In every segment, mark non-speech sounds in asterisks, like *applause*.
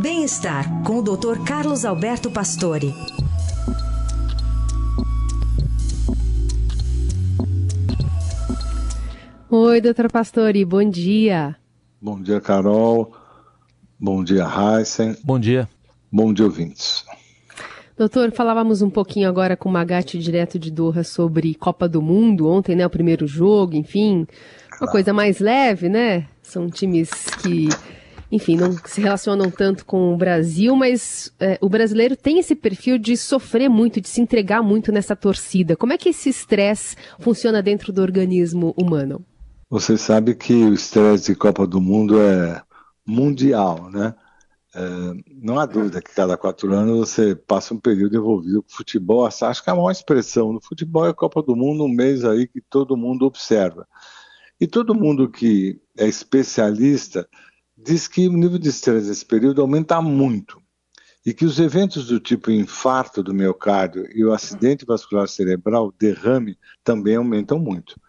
Bem-estar com o Dr. Carlos Alberto Pastore. Oi, doutor Pastore, bom dia. Bom dia, Carol. Bom dia, Heisen. Bom dia. Bom dia, ouvintes. Doutor, falávamos um pouquinho agora com o Magatti direto de Doha sobre Copa do Mundo, ontem, né, o primeiro jogo, enfim, uma coisa mais leve, né? São times que, enfim, não se relacionam tanto com o Brasil, mas é, o brasileiro tem esse perfil de sofrer muito, de se entregar muito nessa torcida. Como é que esse estresse funciona dentro do organismo humano? Você sabe que o estresse de Copa do Mundo é mundial, né? É, não há dúvida que cada quatro anos você passa um período envolvido com futebol. Acho que a maior expressão no futebol é a Copa do Mundo, um mês aí que todo mundo observa. E todo mundo que é especialista diz que o nível de estresse nesse período aumenta muito. E que os eventos do tipo infarto do miocárdio e o acidente vascular cerebral, derrame, também aumentam muito.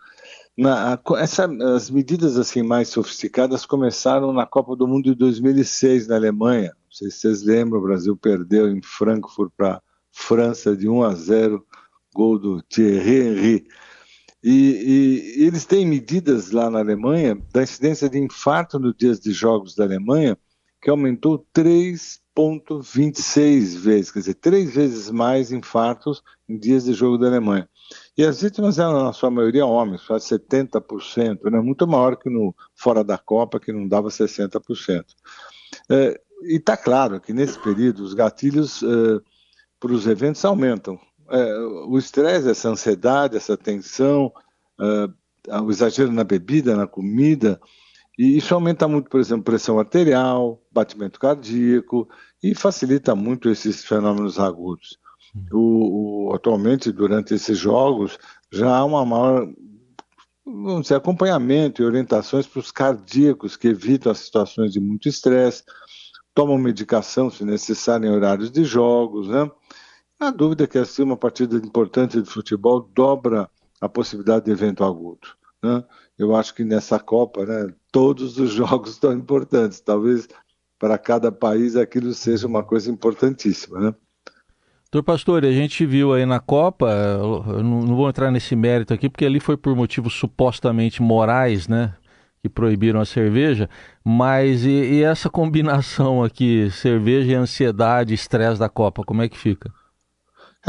Na, essa, as medidas assim mais sofisticadas começaram na Copa do Mundo de 2006 na Alemanha. Não sei se vocês lembram, o Brasil perdeu em Frankfurt para França de 1 a 0, gol do Thierry Henry. E, e, eles têm medidas lá na Alemanha da incidência de infarto nos dias de jogos da Alemanha que aumentou 3,26 vezes, quer dizer, três vezes mais infartos em dias de jogo da Alemanha. E as vítimas eram, na sua maioria, homens, quase 70%, né? muito maior que no fora da Copa, que não dava 60%. É, e está claro que nesse período os gatilhos é, para os eventos aumentam. É, o estresse, essa ansiedade, essa tensão, é, o exagero na bebida, na comida, e isso aumenta muito, por exemplo, pressão arterial, batimento cardíaco e facilita muito esses fenômenos agudos. O, o, atualmente, durante esses jogos, já há uma maior vamos dizer, acompanhamento e orientações para os cardíacos que evitam as situações de muito estresse, tomam medicação, se necessário, em horários de jogos. Né? Na dúvida que assim, uma partida importante de futebol dobra a possibilidade de evento agudo. Né? Eu acho que nessa Copa, né, todos os *laughs* jogos estão importantes. Talvez para cada país aquilo seja uma coisa importantíssima. Né? Doutor Pastor, a gente viu aí na Copa, não vou entrar nesse mérito aqui, porque ali foi por motivos supostamente morais, né? Que proibiram a cerveja, mas e, e essa combinação aqui, cerveja e ansiedade, estresse da Copa, como é que fica?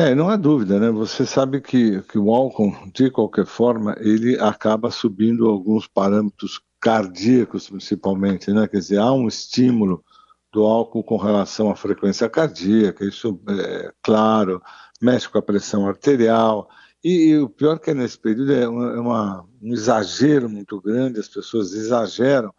É, não há dúvida, né? Você sabe que, que o álcool, de qualquer forma, ele acaba subindo alguns parâmetros cardíacos, principalmente, né? Quer dizer, há um estímulo do álcool com relação à frequência cardíaca, isso é claro, mexe com a pressão arterial. E, e o pior que é nesse período é, uma, é uma, um exagero muito grande, as pessoas exageram,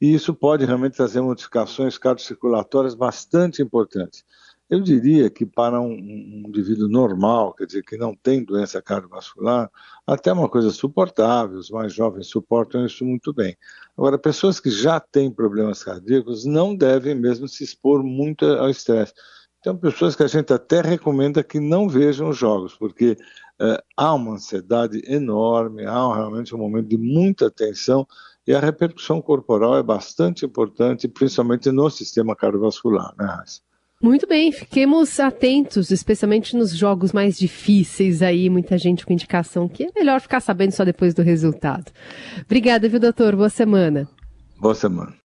e isso pode realmente trazer modificações cardiocirculatórias bastante importantes. Eu diria que para um, um, indivíduo normal, quer dizer, que não tem doença cardiovascular, até uma coisa suportável, os mais jovens suportam isso muito bem. Agora, pessoas que já têm problemas cardíacos não devem mesmo se expor muito ao estresse. Então, pessoas que a gente até recomenda que não vejam os jogos, porque é, há uma ansiedade enorme, há realmente um momento de muita tensão e a repercussão corporal é bastante importante, principalmente no sistema cardiovascular, né, Raíssa? Muito bem, fiquemos atentos, especialmente nos jogos mais difíceis aí, muita gente com indicação que é melhor ficar sabendo só depois do resultado. Obrigada, viu, doutor? Boa semana. Boa semana.